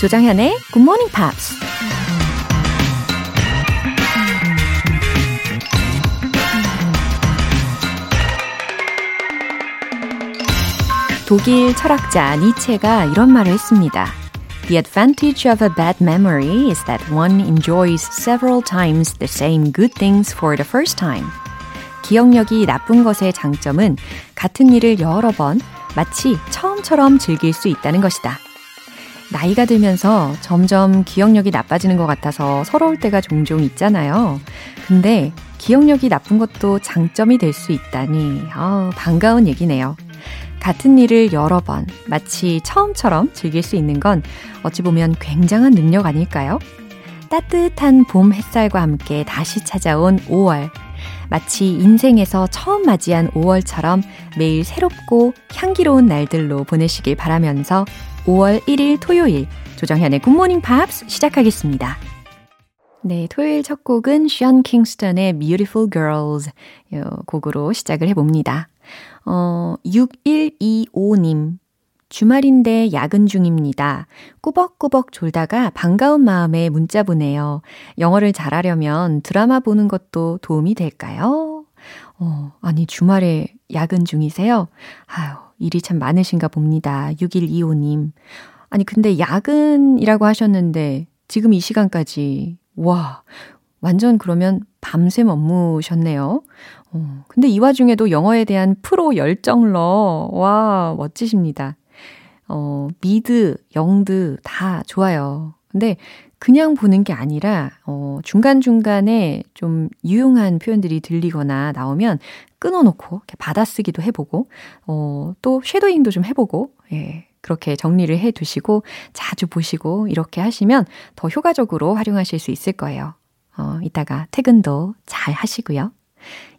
조장현의 Good Morning Pops. 독일 철학자 니체가 이런 말을 했습니다. The advantage of a bad memory is that one enjoys several times the same good things for the first time. 기억력이 나쁜 것의 장점은 같은 일을 여러 번 마치 처음처럼 즐길 수 있다는 것이다. 나이가 들면서 점점 기억력이 나빠지는 것 같아서 서러울 때가 종종 있잖아요. 근데 기억력이 나쁜 것도 장점이 될 수 있다니, 아, 반가운 얘기네요. 같은 일을 여러 번, 마치 처음처럼 즐길 수 있는 건 어찌 보면 굉장한 능력 아닐까요? 따뜻한 봄 햇살과 함께 다시 찾아온 5월. 마치 인생에서 처음 맞이한 5월처럼 매일 새롭고 향기로운 날들로 보내시길 바라면서 5월 1일 토요일 조정현의 굿모닝 팝스 시작하겠습니다. 네, 토요일 첫 곡은 션 킹스턴의 Beautiful Girls 요 곡으로 시작을 해봅니다. 어, 6125님. 주말인데 야근 중입니다. 꾸벅꾸벅 졸다가 반가운 마음에 문자 보내요. 영어를 잘하려면 드라마 보는 것도 도움이 될까요? 어, 아니, 주말에 야근 중이세요? 아유, 일이 참 많으신가 봅니다. 6125님. 아니, 근데 야근이라고 하셨는데 지금 이 시간까지, 와, 완전 그러면 밤샘 업무셨네요. 어, 근데 이 와중에도 영어에 대한 프로 열정러. 와, 멋지십니다. 어, 미드, 영드 다 좋아요. 근데 그냥 보는 게 아니라, 어, 중간중간에 좀 유용한 표현들이 들리거나 나오면 끊어놓고, 받아쓰기도 해보고, 어, 또 shadowing도 좀 해보고, 예. 그렇게 정리를 해 두시고, 자주 보시고, 이렇게 하시면 더 효과적으로 활용하실 수 있을 거예요. 어, 이따가 퇴근도 잘 하시고요.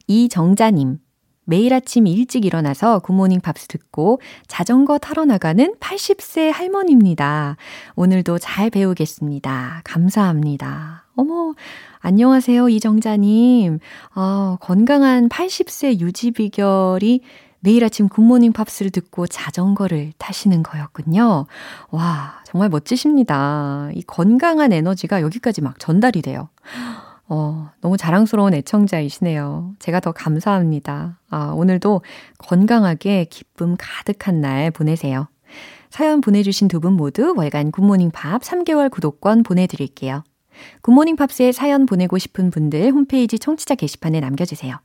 이정자님. 매일 아침 일찍 일어나서 굿모닝 팝스 듣고 자전거 타러 나가는 80세 할머니입니다. 오늘도 잘 배우겠습니다. 감사합니다. 어머, 안녕하세요, 이정자님. 아, 건강한 80세 유지 비결이 매일 아침 굿모닝 팝스를 듣고 자전거를 타시는 거였군요. 와, 정말 멋지십니다. 이 건강한 에너지가 여기까지 막 전달이 돼요. 어, 너무 자랑스러운 애청자이시네요. 제가 더 감사합니다. 아, 오늘도 건강하게 기쁨 가득한 날 보내세요. 사연 보내주신 두 분 모두 월간 굿모닝 팝스 3개월 구독권 보내드릴게요. 굿모닝 팝스에 사연 보내고 싶은 분들 홈페이지 청취자 게시판에 남겨주세요.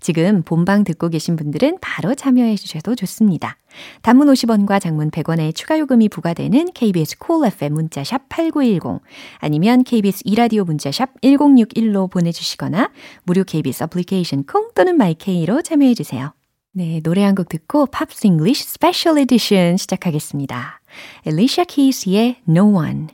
지금 본방 듣고 계신 분들은 바로 참여해 주셔도 좋습니다. 단문 50원과 장문 100원의 추가 요금이 부과되는 KBS cool FM 문자샵 8910 아니면 KBS 2라디오 문자샵 1061로 보내주시거나 무료 KBS 어플리케이션 콩 또는 마이케이로 참여해 주세요. 네, 노래 한 곡 듣고 Pops English Special Edition 시작하겠습니다. 엘리샤 키스의 No One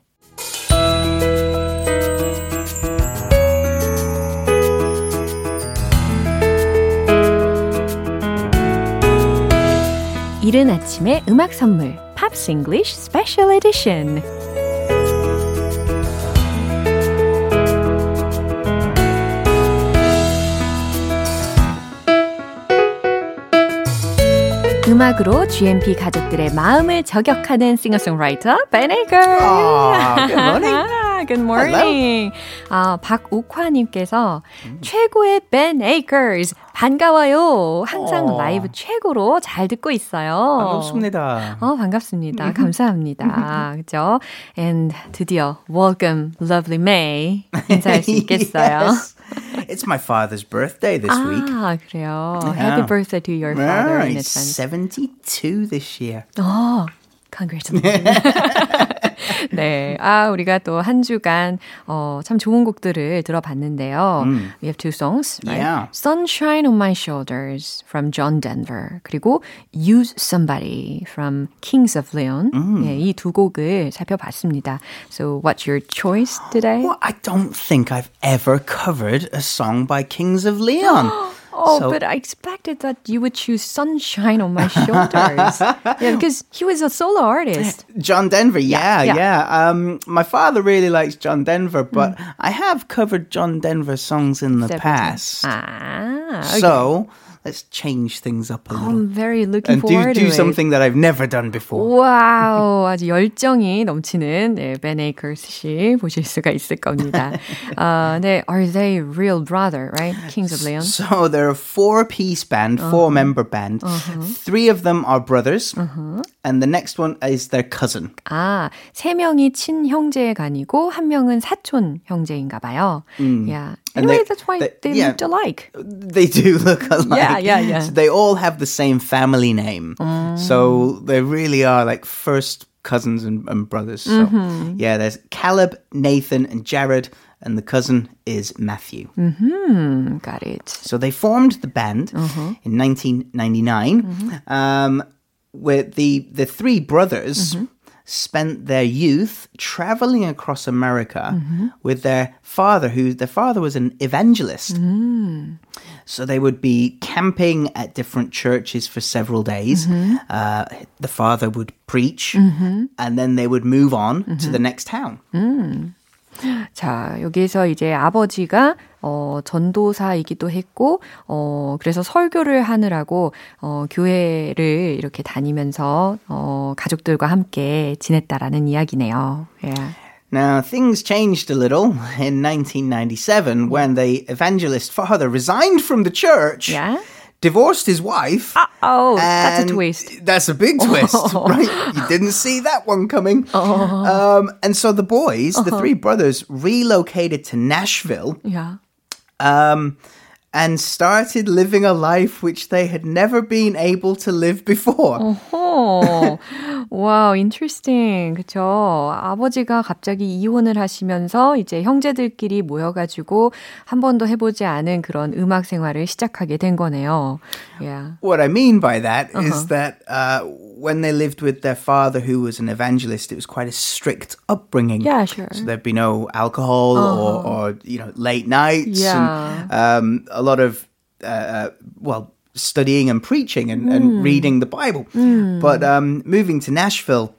이른 아침의 음악 선물 Pops English Special Edition 음악으로 GMP 가족들의 마음을 저격하는 싱어송라이터 Ben Aker. Oh, good morning. Good morning. 아, 박옥화님께서 음. 최고의 Ben Akers 반가워요. 항상 어. 라이브 최고로 잘 듣고 있어요. 반갑습니다. 어, 반갑습니다. 감사합니다. 그죠? And 드디어 welcome lovely May 인사할 수 있겠어요. yes. It's my father's birthday this 아, week. 아, 그래요. Yeah. Happy birthday to your father yeah, in advance. 72 this year. 어, Congratulations. 네. 아, 우리가 또 한 주간, 어, 참 좋은 곡들을 들어봤는데요. Mm. We have two songs, right? Yeah. Sunshine on My Shoulders from John Denver. 그리고 Use Somebody from Kings of Leon. Mm. 네, 이두 곡을 살펴봤습니다. So, what's your choice today? Well, I don't think I've ever covered a song by Kings of Leon. Oh, so, but I expected that you would choose Sunshine on My Shoulders. yeah, because he was a solo artist. John Denver, yeah, yeah. yeah. Um, my father really likes John Denver, but mm. I have covered John Denver songs in the Several past. Ah, okay. So let's change things up a little. I'm very looking and do, forward do to something that I've never done before. 와우, 아주 열정이 넘치는 네, Ben Akers 씨 보실 수가 있을 겁니다. uh, 네, are they real brother, right? Kings of Leon. So they're a four-piece band, four-member band. Three of them are brothers, and the next one is their cousin. 아, 세 명이 친형제간이고 한 명은 사촌 형제인가 봐요. Yeah. And Anyway, they- that's why they- they, yeah. looked alike. They do look alike. Yeah, yeah, yeah. So they all have the same family name. Mm. So they really are like first cousins and, and brothers. So mm-hmm. yeah, there's Caleb, Nathan, and Jared, and the cousin is Matthew. Hmm, got it. So they formed the band mm-hmm. in 1999. Mm-hmm. Um, where the the three brothers spent their youth traveling across America with their father, who their father was an evangelist. So they would be camping at different churches for several days. Uh, the father would preach, and then they would move on to the next town. 자, 여기서 이제 아버지가 어, 전도사이기도 했고, 어, 그래서 설교를 하느라고, 어, 교회를 이렇게 다니면서, 어, 가족들과 함께 지냈다라는 이야기네요. Yeah. Now, things changed a little in 1997 when the evangelist father resigned from the church, Yeah? divorced his wife. Oh, that's a and twist. That's a big twist, right? You didn't see that one coming. Um, and so the boys, the three brothers, relocated to Nashville Yeah. um, and started living a life which they had never been able to live before. 어, 와우, interesting. 그쵸. 아버지가 갑자기 이혼을 하시면서 이제 형제들끼리 모여가지고 한 번도 해보지 않은 그런 음악 생활을 시작하게 된 거네요. Yeah. What I mean by that is that uh, when they lived with their father, who was an evangelist, it was quite a strict upbringing. Yeah, sure. So there'd be no alcohol or, or you know late nights Yeah. and um, a lot of uh, uh, well studying and preaching and, and reading the Bible. But um, moving to Nashville,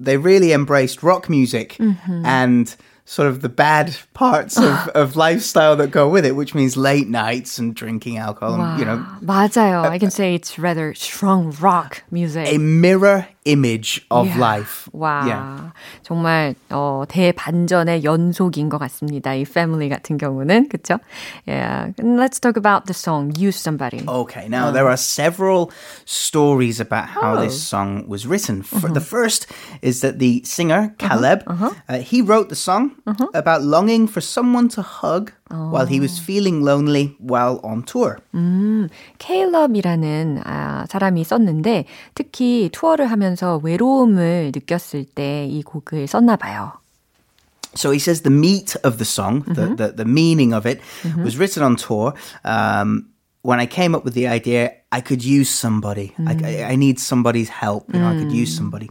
they really embraced rock music and sort of the bad parts of, of lifestyle that go with it, which means late nights and drinking alcohol. And, you know, 맞아요. I can say it's rather strong rock music. a mirror image of Yeah. life. 와, Yeah. 정말 어, 대반전의 연속인 것 같습니다. 이 family 같은 경우는 그렇죠? Yeah. And let's talk about the song "Use Somebody." Okay, now there are several stories about how Oh. this song was written. F- The first is that the singer, Caleb, uh, he wrote the song about longing for someone to hug while he was feeling lonely while on tour. 케일럽이라는 아, 사람이 썼는데 특히 투어를 하면서 외로움을 느꼈을 때 이 곡을 썼나 봐요. So he says the meat of the song, the, the, the meaning of it, was written on tour. Um, when I came up with the idea, I could use somebody. I, I- I need somebody's help. You know, I could use mm. somebody.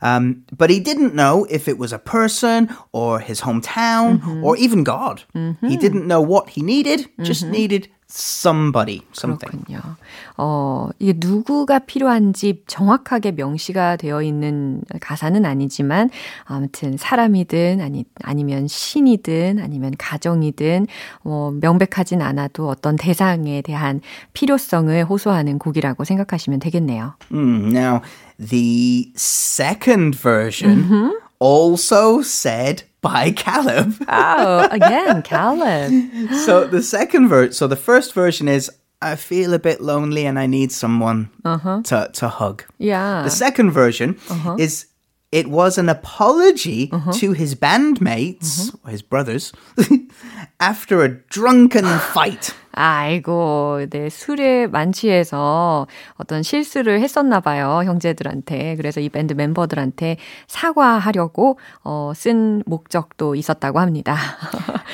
Um, but he didn't know if it was a person or his hometown mm-hmm. or even God. Mm-hmm. He didn't know what he needed, just mm-hmm. needed somebody, something. 그렇군요. 어, 이게 누구가 필요한지 정확하게 명시가 되어 있는 가사는 아니지만 아무튼 사람이든 아니 아니면 신이든 아니면 가정이든 뭐 명백하진 않아도 어떤 대상에 대한 필요성을 호소하는 곡이라고 생각하시면 되겠네요. Mm, now, the second version also said by Caleb. Oh, again, Caleb. so the second verse, so the first version is I feel a bit lonely and I need someone uh-huh. to, to hug. Yeah. The second version uh-huh. is it was an apology uh-huh. to his bandmates, or his brothers, after a drunken fight. 아이고, 네, 술에 만취해서 어떤 실수를 했었나 봐요, 형제들한테. 그래서 이 밴드 멤버들한테 사과하려고 어, 쓴 목적도 있었다고 합니다.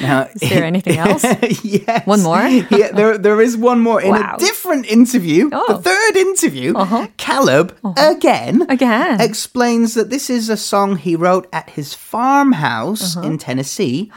Now, Is there anything else? yes. One more? yeah, there, there is one more. In Wow. a different interview, the Oh. third interview, Caleb, again, Again. explains that this is a song he wrote at his farmhouse in Tennessee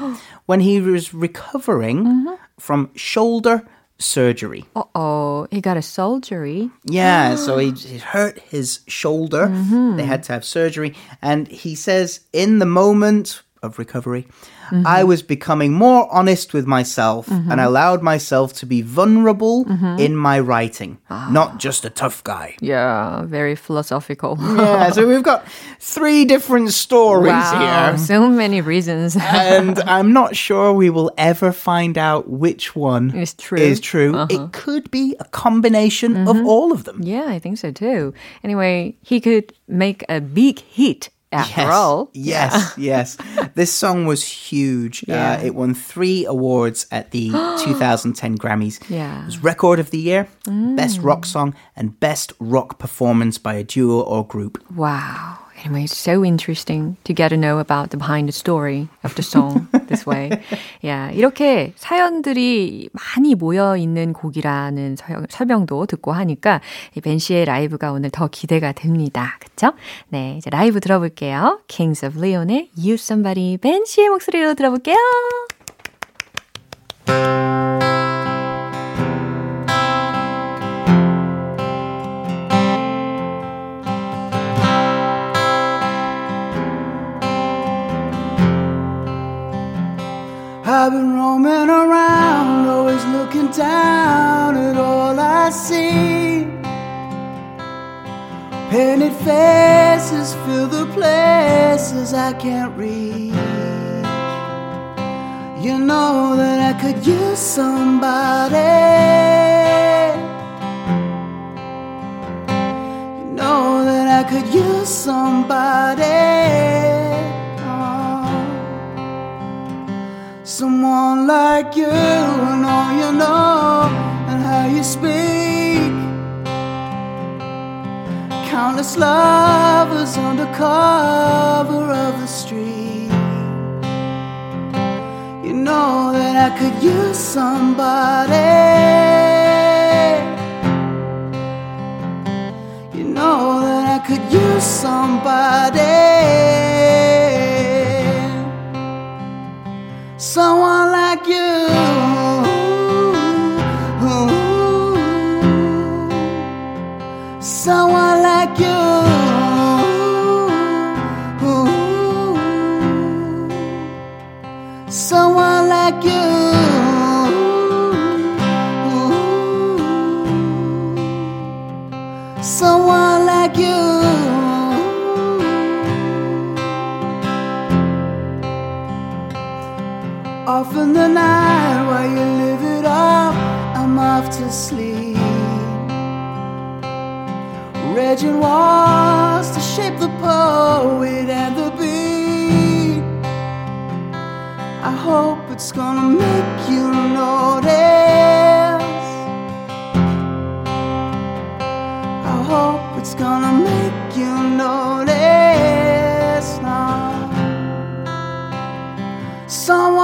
when he was recovering from shoulder surgery. Uh-oh, he got a surgery. Yeah, so he, he hurt his shoulder. Mm-hmm. They had to have surgery. And he says, in the moment of recovery. Mm-hmm. I was becoming more honest with myself Mm-hmm. and allowed myself to be vulnerable in my writing, not just a tough guy. Yeah, very philosophical. Yeah, so we've got three different stories wow, here. so many reasons. and I'm not sure we will ever find out which one Is true. Uh-huh. Is true. It could be a combination of all of them. yeah, I think so too. Anyway, he could make a big hit after yes, all. Yes, yes. This song was huge. Yeah. Uh, it won three awards at the 2010 Grammys. Yeah. Mm. It was Record of the Year, Best Rock Song, and Best Rock Performance by a Duo or Group. Wow. Anyway, it's so interesting to get to know about the behind the story of the song this way. Yeah, 이렇게 사연들이 많이 모여 있는 곡이라는 서- 설명도 듣고 하니까 이벤 씨의 라이브가 오늘 더 기대가 됩니다. 그쵸? 네, 이제 라이브 들어볼게요. Kings of Leon의 You Somebody 벤 씨의 목소리로 들어볼게요. I've been roaming around, always looking down at all I see. Painted faces fill the places I can't reach. You know that I could use somebody. You know that I could use somebody. Someone like you and all you know and how you speak. Countless lovers under cover of the street. You know that I could use somebody. You know that I could use somebody. Someone like you. Someone like you. Someone like you. Off in the night while you live it up, I'm off to sleep. Raging walls to shape the poet and the beat. I hope it's gonna make you notice. I hope it's gonna make you notice now someone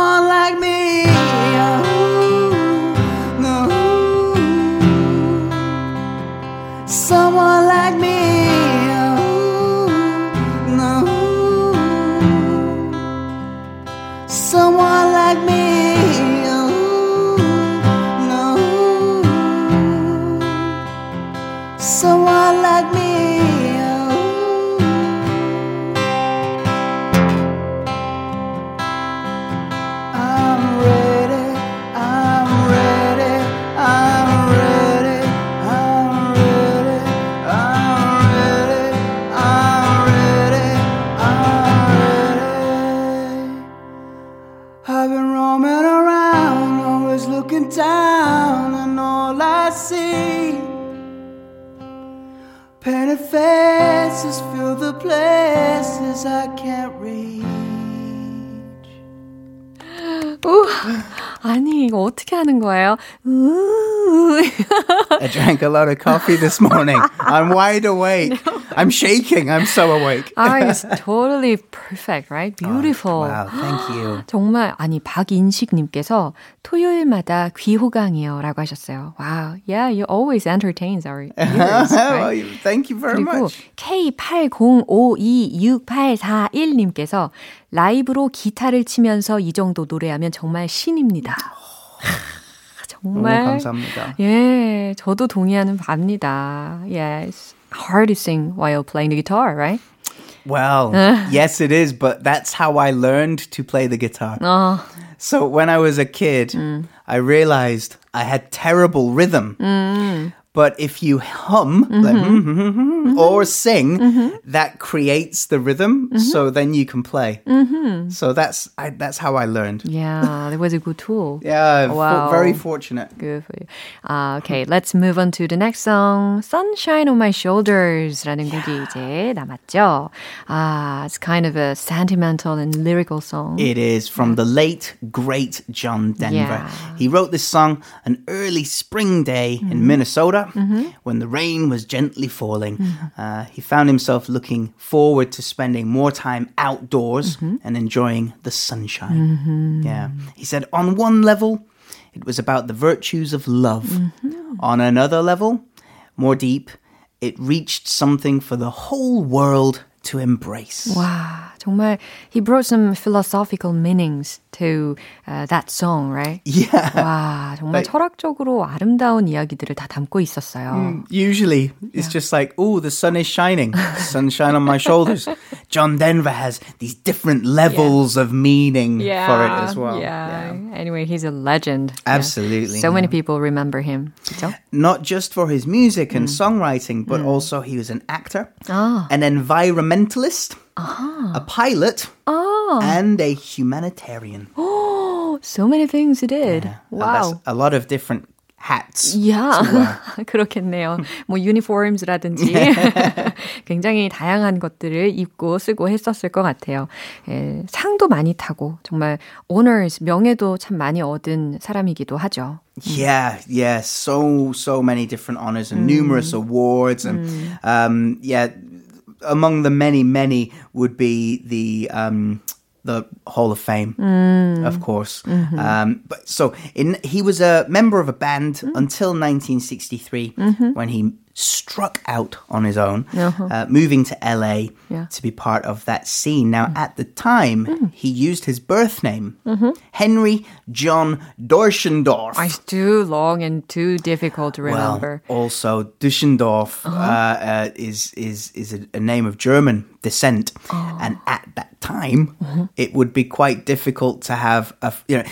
어떻게 하는 거예요? 우. I drank a lot of coffee this morning. I'm wide awake. I'm shaking. I'm so awake. Ah, it's totally perfect, right? Beautiful. Wow, thank you. 정말 아니 박인식님께서 토요일마다 귀호강이요라고 하셨어요. Wow, yeah, you always entertains our viewers. well, Right? you- thank you very 그리고 much. K80526841님께서 라이브로 기타를 치면서 이 정도 노래하면 정말 신입니다. 너무 정말 감사합니다. 예, 저도 동의하는 바입니다. Yeah, it's hard to sing while playing the guitar, right? Well, yes, it is, but that's how I learned to play the guitar. So when I was a kid, I realized I had terrible rhythm. But if you hum like, or sing, that creates the rhythm. So then you can play. So that's I, that's how I learned. Yeah, that was a good tool. Yeah, fo- Wow. very fortunate. Good for you. Uh, okay, let's move on to the next song. Sunshine on My Shoulders라는 곡이 이제 남았죠. Ah, it's kind of a sentimental and lyrical song. It is from the late, great John Denver. Yeah. He wrote this song an early spring day in Minnesota Mm-hmm. when the rain was gently falling. Mm-hmm. Uh, he found himself looking forward to spending more time outdoors mm-hmm. and enjoying the sunshine. Yeah. He said, on one level, it was about the virtues of love. On another level, more deep, it reached something for the whole world to embrace. 와, 정말 he brought some philosophical meanings to uh, that song, right? Yeah. 와, 정말 Like- 철학적으로 아름다운 이야기들을 다 담고 있었어요. Usually, it's just like, oh, the sun is shining, sunshine on my shoulders. John Denver has these different levels of meaning for it as well. Yeah. Anyway, he's a legend. Yeah. Absolutely, So many yeah. people remember him. 그렇죠? Not just for his music and songwriting, but also he was an actor, Ah. an environmentalist, a pilot, and a humanitarian. So many things he did. And that's Wow. a lot of different hats. 야, 그렇겠네요. 뭐 유니폼스라든지 굉장히 다양한 것들을 입고 쓰고 했었을 것 같아요. 예, 상도 많이 타고 정말 honors 명예도 참 많이 얻은 사람이기도 하죠. Yeah, yeah, so so many different honors and numerous awards, and um, yeah, among the many many would be the um, the Hall of Fame, of course. Um, but so in he was a member of a band until 1963 when he struck out on his own, uh, moving to LA Yeah. to be part of that scene. Now, at the time, he used his birth name, Henry John Dorschendorf. It's too long and too difficult to remember. Well, also Düsseldorf uh, uh, is is is a, a name of German descent, and at that time, it would be quite difficult to have a you know.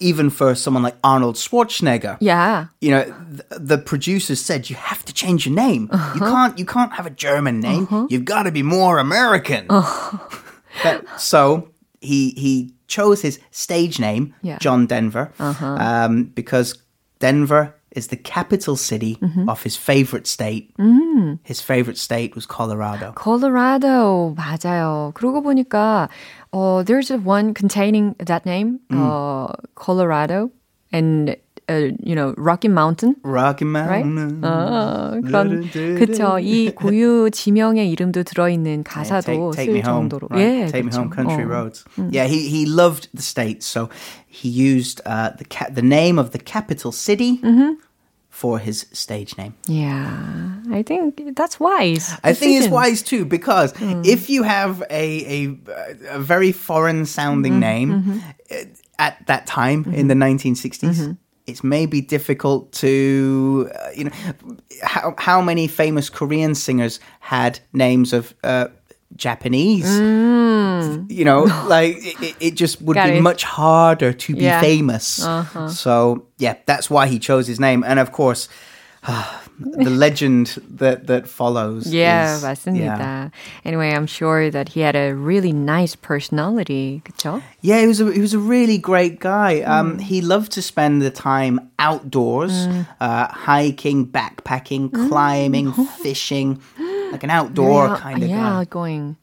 Even for someone like Arnold Schwarzenegger, yeah. you know, th- the producers said you have to change your name. You uh-huh. can't, you can't have a German name. Uh-huh. You've got to be more American. Uh-huh. But- so he he chose his stage name, Yeah. John Denver, um, because Denver is the capital city of his favorite state. His favorite state was Colorado. Colorado 맞아요. 그러고 보니까 uh, there's a one containing that name, uh, Colorado, and uh, you know Rocky Mountain. Rocky Right? Mountain. 아, 그런 그쵸 이 고유 지명의 이름도 들어있는 Yeah, 가사도 take, take 쓸 me home. 정도로 right? 예, take me home, 그쵸. country 어. roads. Yeah, he he loved the states, so he used uh, the ca- the name of the capital city for his stage name. Yeah, I think that's wise. I think it's wise too because if you have a a, a very foreign sounding name uh, at that time in the 1960s. It's maybe difficult to, uh, you know, how how many famous Korean singers had names of uh, Japanese? You know, like it, it just would Got be it. much harder to be Yeah. famous. So yeah, that's why he chose his name, and of course, the legend that that follows. Yeah, is, 맞습니다. Yeah. Anyway, I'm sure that he had a really nice personality, 그쵸? Yeah, he was a, he was a really great guy. Um, he loved to spend the time outdoors, uh, hiking, backpacking, climbing, fishing, like an outdoor Very kind of yeah, guy. outgoing.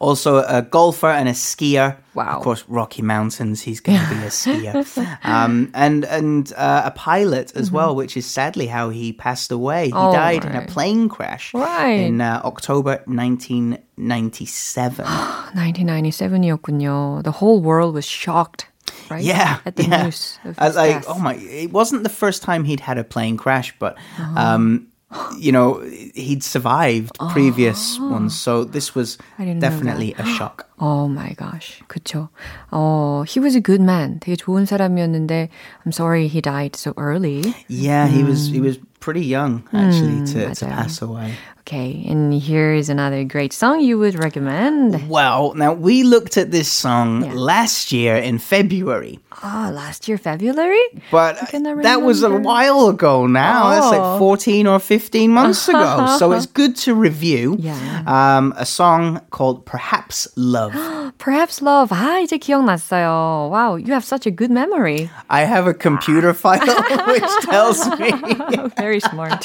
Also a golfer and a skier. Wow. Of course, Rocky Mountains. He's going to be a skier, um, and and uh, a pilot as well, which is sadly how he passed away. He Mm-hmm. Oh, died in a right. plane crash Right. in uh, October 1997. 1997이었군요. The whole world was shocked, right? Yeah, At the yeah. news of I his was like, death. oh my! It wasn't the first time he'd had a plane crash, but um, you know, he'd survived previous ones, so this was I didn't know definitely a shock. Oh my gosh. 그쵸. 어, he was a good man. 되게 좋은 사람이었는데, I'm sorry he died so early. Yeah, he was he was pretty young actually to, to 맞아요. pass away. Okay, and here is another great song you would recommend. Well, now we looked at this song Yeah. last year in February, Ah, last year February? but cannot that was a remember. while ago now. That's Oh. like 14 or 15 months ago. so it's good to review Yeah. um, a song called Perhaps Love. Perhaps Love. 아, 이제 기억났어요. Wow, you have such a good memory. I have a computer file which tells me. Very smart.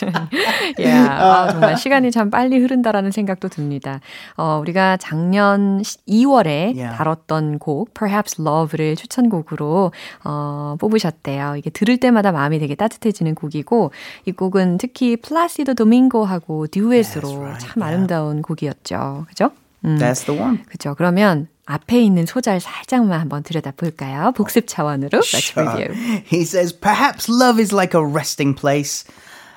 yeah. 아, 정말 시간이 참 빨리 흐른다라는 생각도 듭니다. 어, 우리가 작년 2월에 Yeah. 다뤘던 곡 Perhaps Love를 추천곡으로 어, 뽑으셨대요. 이게 들을 때마다 마음이 되게 따뜻해지는 곡이고 이 곡은 특히 플라시도 도밍고하고 듀엣으로 right, 참 yeah. 아름다운 곡이었죠. 그죠? 음. That's the one. 그죠. 그러면 앞에 있는 소절 살짝만 한번 들여다 볼까요? 복습 차원으로. Let's review. He says, Perhaps love is like a resting place,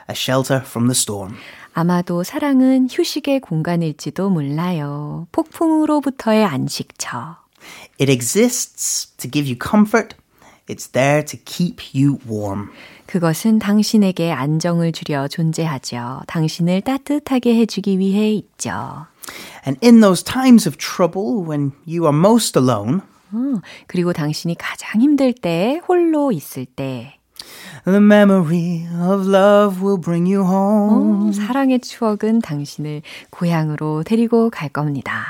a shelter from the storm. 아마도 사랑은 휴식의 공간일지도 몰라요. 폭풍으로부터의 안식처. It exists to give you comfort. It's there to keep you warm. 그것은 당신에게 안정을 주려 존재하죠. 당신을 따뜻하게 해주기 위해 있죠. And in those times of trouble, when you are most alone, 어, 그리고 당신이 가장 힘들 때, 홀로 있을 때, the memory of love will bring you home. 어, 사랑의 추억은 당신을 고향으로 데리고 갈 겁니다.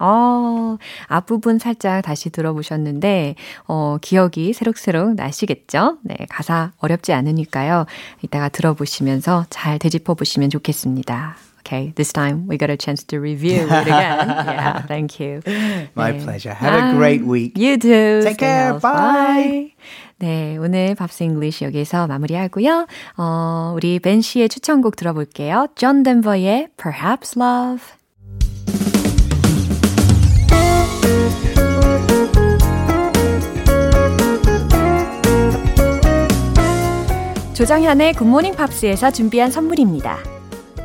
어, 앞부분 살짝 다시 들어보셨는데, 어, 기억이 새록새록 나시겠죠? 네, 가사 어렵지 않으니까요. 이따가 들어보시면서 잘 되짚어 보시면 좋겠습니다. Okay, this time we got a chance to review it again. Yeah, thank you. My 네. pleasure. Have a great week. You too. Take care. healthy. Bye. 네, 오늘 Pops English 여기서 마무리하고요. 어, 우리 벤 씨의 추천곡 들어볼게요. 존 덴버의 Perhaps Love. 조정현의 굿모닝 팝스에서 준비한 선물입니다.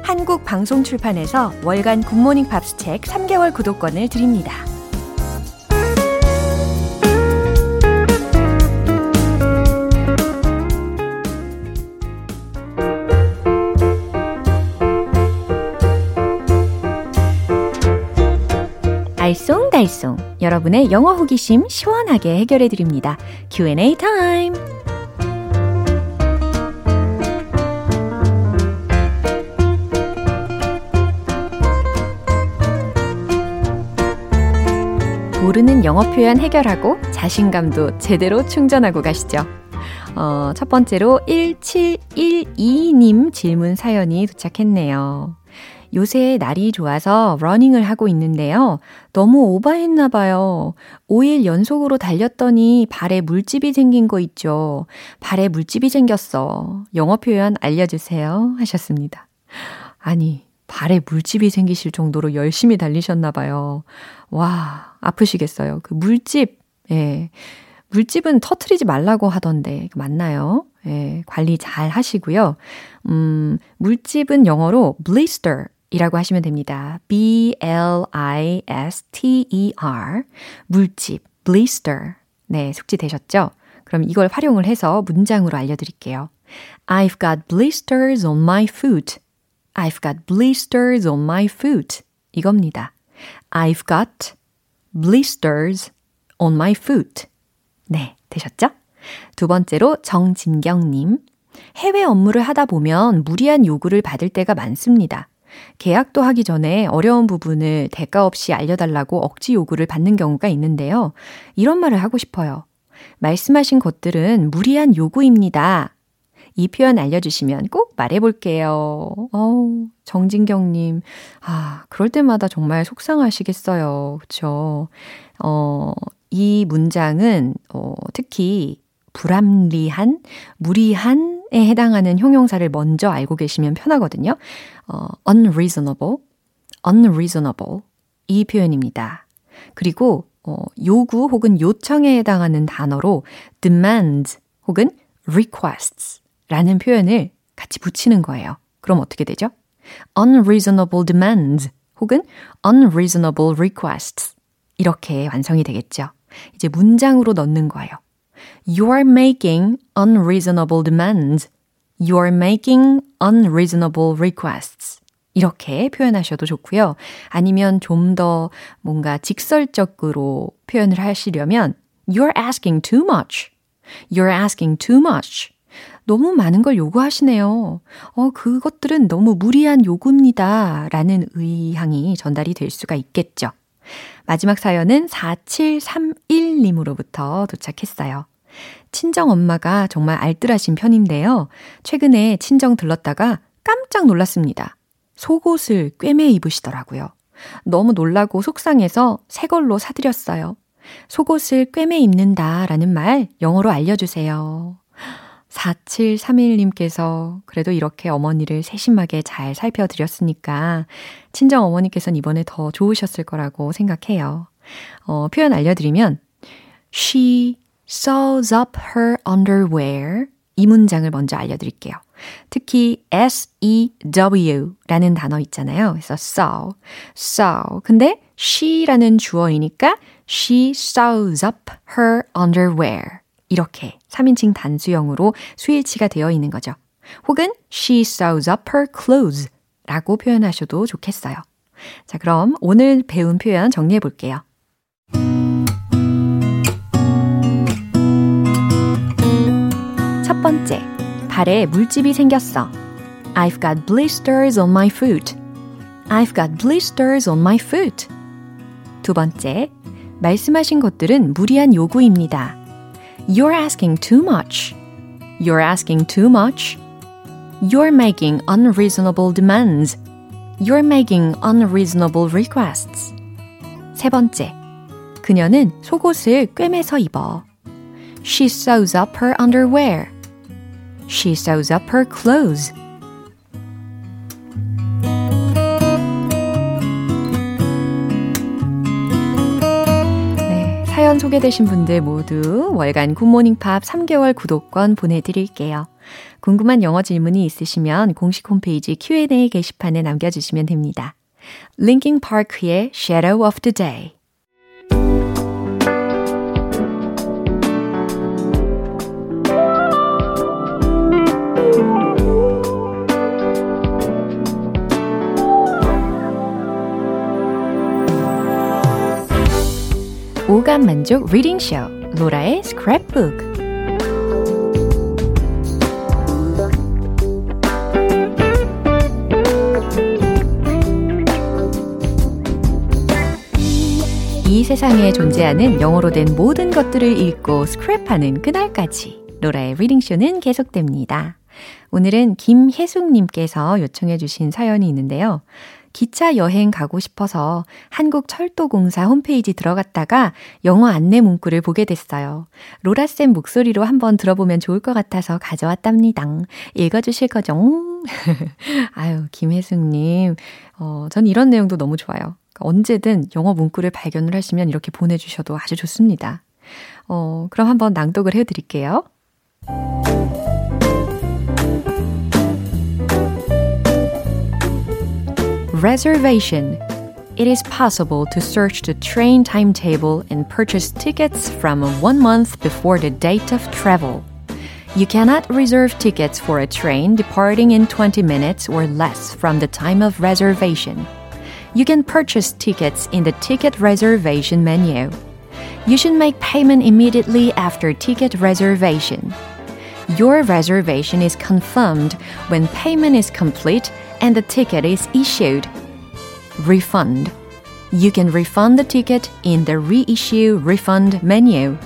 한국 방송 출판에서 월간 굿모닝 팝스 책 3개월 구독권을 드립니다. 알쏭달쏭 여러분의 영어 호기심 시원하게 해결해 드립니다. Q&A time. 모르는 영어 표현 해결하고 자신감도 제대로 충전하고 가시죠. 어, 첫 번째로 1712님 질문 사연이 도착했네요. 요새 날이 좋아서 러닝을 하고 있는데요. 너무 오바했나 봐요. 5일 연속으로 달렸더니 발에 물집이 생긴 거 있죠. 발에 물집이 생겼어. 영어 표현 알려주세요. 하셨습니다. 아니, 발에 물집이 생기실 정도로 열심히 달리셨나 봐요. 와, 아프시겠어요. 그 물집, 예. 물집은 터트리지 말라고 하던데, 맞나요? 예, 관리 잘 하시고요. 음, 물집은 영어로 blister 이라고 하시면 됩니다. B-L-I-S-T-E-R. 물집, blister. 네, 숙지되셨죠? 그럼 이걸 활용을 해서 문장으로 알려드릴게요. I've got blisters on my foot. I've got blisters on my foot. 이겁니다. I've got blisters on my foot. 네, 되셨죠? 두 번째로 정진경님. 해외 업무를 하다 보면 무리한 요구를 받을 때가 많습니다. 계약도 하기 전에 어려운 부분을 대가 없이 알려달라고 억지 요구를 받는 경우가 있는데요. 이런 말을 하고 싶어요. 말씀하신 것들은 무리한 요구입니다. 이 표현 알려주시면 꼭 말해볼게요. 어우, 정진경님. 아, 그럴 때마다 정말 속상하시겠어요. 그쵸? 어, 이 문장은, 어, 특히 불합리한, 무리한에 해당하는 형용사를 먼저 알고 계시면 편하거든요. 어, unreasonable, unreasonable. 이 표현입니다. 그리고, 어, 요구 혹은 요청에 해당하는 단어로 demand 혹은 requests 라는 표현을 같이 붙이는 거예요. 그럼 어떻게 되죠? unreasonable demands 혹은 unreasonable requests 이렇게 완성이 되겠죠. 이제 문장으로 넣는 거예요. You are making unreasonable demands. You are making unreasonable requests. 이렇게 표현하셔도 좋고요. 아니면 좀 더 뭔가 직설적으로 표현을 하시려면 You're asking too much. You're asking too much. 너무 많은 걸 요구하시네요. 어, 그것들은 너무 무리한 요구입니다. 라는 의향이 전달이 될 수가 있겠죠. 마지막 사연은 4731님으로부터 도착했어요. 친정 엄마가 정말 알뜰하신 편인데요. 최근에 친정 들렀다가 깜짝 놀랐습니다. 속옷을 꿰매 입으시더라고요. 너무 놀라고 속상해서 새 걸로 사드렸어요. 속옷을 꿰매 입는다 라는 말 영어로 알려주세요. 4731님께서 그래도 이렇게 어머니를 세심하게 잘 살펴드렸으니까 친정 어머니께서는 이번에 더 좋으셨을 거라고 생각해요. 어, 표현 알려드리면 She sews up her underwear 이 문장을 먼저 알려드릴게요. 특히 S-E-W 라는 단어 있잖아요. 그래서 sew, sew. 근데 she라는 주어이니까 she sews up her underwear. 이렇게 3인칭 단수형으로 수일치가 되어 있는 거죠. 혹은 she sews up her clothes 라고 표현하셔도 좋겠어요. 자, 그럼 오늘 배운 표현 정리해 볼게요. 첫 번째, 발에 물집이 생겼어. I've got blisters on my foot. I've got blisters on my foot. 두 번째, 말씀하신 것들은 무리한 요구입니다. You're asking too much. You're asking too much. You're making unreasonable demands. You're making unreasonable requests. 세 번째, 그녀는 속옷을 꿰매서 입어. She sews up her underwear. She sews up her clothes. 사연 소개되신 분들 모두 월간 굿모닝 팝 3개월 구독권 보내드릴게요. 궁금한 영어 질문이 있으시면 공식 홈페이지 Q&A 게시판에 남겨주시면 됩니다. Linkin Park의 Shadow of the Day 오감 만족 reading 쇼 로라의 스크랩북 이 세상에 존재하는 영어로 된 모든 것들을 읽고 스크랩하는 그날까지 로라의 reading 쇼는 계속됩니다. 오늘은 김혜숙님께서 요청해 주신 사연이 있는데요. 기차 여행 가고 싶어서 한국철도공사 홈페이지 들어갔다가 영어 안내 문구를 보게 됐어요. 로라쌤 목소리로 한번 들어보면 좋을 것 같아서 가져왔답니다. 읽어주실 거죠? 아유, 김혜숙님. 어, 전 이런 내용도 너무 좋아요. 언제든 영어 문구를 발견을 하시면 이렇게 보내주셔도 아주 좋습니다. 어, 그럼 한번 낭독을 해드릴게요. Reservation. It is possible to search the train timetable and purchase tickets from one month before the date of travel. You cannot reserve tickets for a train departing in 20 minutes or less from the time of reservation. You can purchase tickets in the ticket reservation menu. You should make payment immediately after ticket reservation. Your reservation is confirmed when payment is complete and the ticket is issued. Refund. You can refund the ticket in the reissue refund menu.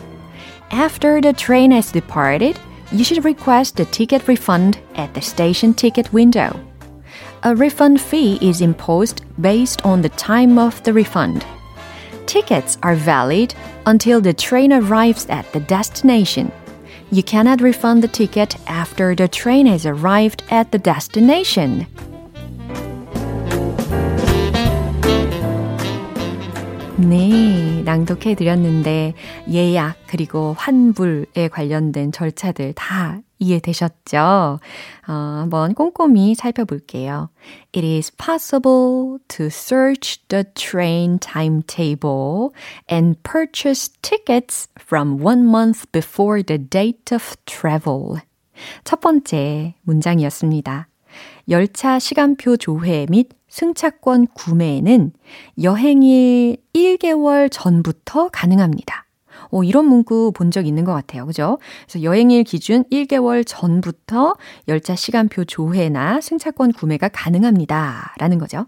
After the train has departed, you should request the ticket refund at the station ticket window. A refund fee is imposed based on the time of the refund. Tickets are valid until the train arrives at the destination. You cannot refund the ticket after the train has arrived at the destination. 네, 낭독해 드렸는데 예약 그리고 환불에 관련된 절차들 다 이해되셨죠? 어, 한번 꼼꼼히 살펴볼게요. It is possible to search the train timetable and purchase tickets from one month before the date of travel. 첫 번째 문장이었습니다. 열차 시간표 조회 및 승차권 구매는 여행일 1개월 전부터 가능합니다. 오, 이런 문구 본 적 있는 것 같아요. 그죠? 그래서 여행일 기준 1개월 전부터 열차 시간표 조회나 승차권 구매가 가능합니다. 라는 거죠.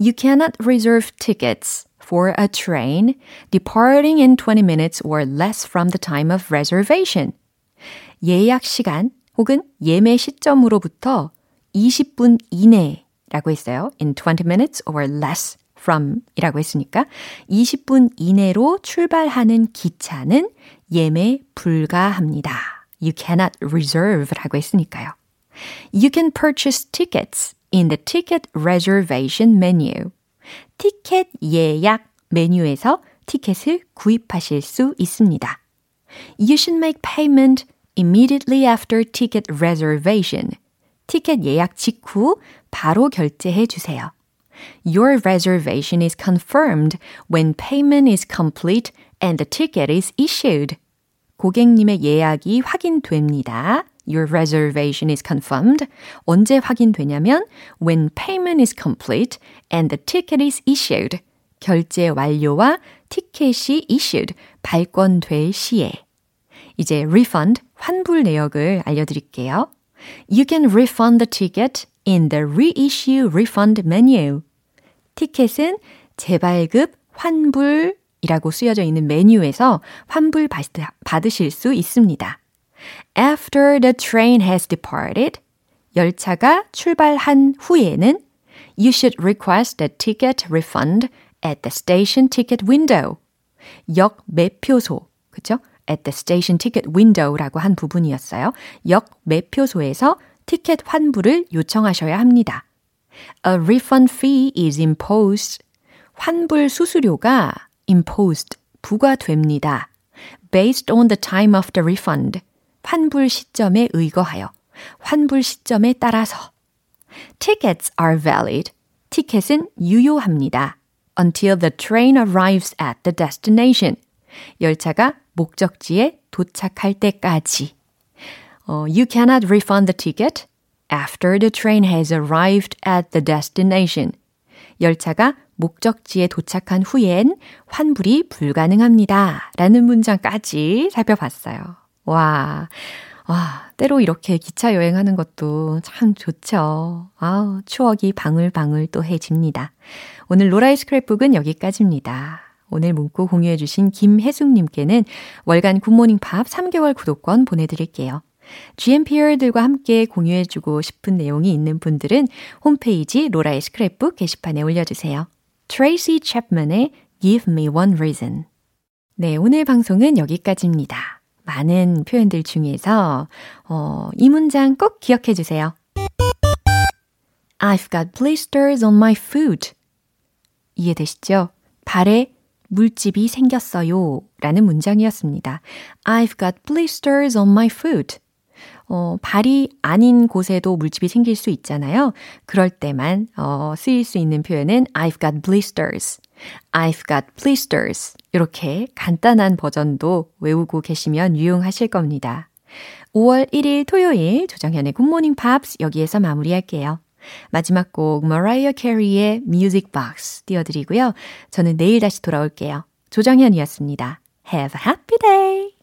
You cannot reserve tickets for a train departing in 20 minutes or less from the time of reservation. 예약 시간 혹은 예매 시점으로부터 20분 이내 라고 했어요. In 20 minutes or less from 이라고 했으니까 20분 이내로 출발하는 기차는 예매 불가합니다. You cannot reserve 라고 했으니까요. You can purchase tickets in the ticket reservation menu. 티켓 예약 메뉴에서 티켓을 구입하실 수 있습니다. You should make payment immediately after ticket reservation. 티켓 예약 직후 바로 결제해 주세요. Your reservation is confirmed when payment is complete and the ticket is issued. 고객님의 예약이 확인됩니다. Your reservation is confirmed. 언제 확인되냐면 when payment is complete and the ticket is issued. 결제 완료와 티켓이 issued, 발권될 시에. 이제 refund, 환불 내역을 알려드릴게요. You can refund the ticket in the reissue refund menu. 티켓은 재발급 환불이라고 쓰여져 있는 메뉴에서 환불 받으실 수 있습니다. After the train has departed, 열차가 출발한 후에는 You should request a ticket refund at the station ticket window. 역 매표소, 그쵸? At the station ticket window라고 한 부분이었어요. 역 매표소에서 티켓 환불을 요청하셔야 합니다. A refund fee is imposed. 환불 수수료가 imposed, 부과됩니다. based on the time of the refund. 환불 시점에 의거하여. 환불 시점에 따라서. Tickets are valid. 티켓은 유효합니다. until the train arrives at the destination. 열차가 목적지에 도착할 때까지. 어, you cannot refund the ticket after the train has arrived at the destination. 열차가 목적지에 도착한 후엔 환불이 불가능합니다. 라는 문장까지 살펴봤어요. 와, 와, 때로 이렇게 기차 여행하는 것도 참 좋죠. 아우, 추억이 방울방울 또 해집니다. 오늘 로라의 스크랩북은 여기까지입니다. 오늘 문구 공유해주신 김혜숙님께는 월간 굿모닝 팝 3개월 구독권 보내드릴게요. GMPR들과 함께 공유해주고 싶은 내용이 있는 분들은 홈페이지 로라의 스크랩북 게시판에 올려주세요. Tracy Chapman의 Give Me One Reason. 네, 오늘 방송은 여기까지입니다. 많은 표현들 중에서 어, 이 문장 꼭 기억해 주세요. I've got blisters on my foot. 이해되시죠? 발에 물집이 생겼어요. 라는 문장이었습니다. I've got blisters on my foot. 어, 발이 아닌 곳에도 물집이 생길 수 있잖아요. 그럴 때만 어, 쓰일 수 있는 표현은 I've got blisters. I've got blisters. 이렇게 간단한 버전도 외우고 계시면 유용하실 겁니다. 5월 1일 토요일 조정현의 굿모닝 팝스 여기에서 마무리할게요. 마지막 곡 머라이어 캐리의 뮤직 박스 띄워드리고요. 저는 내일 다시 돌아올게요. 조정현이었습니다. Have a happy day!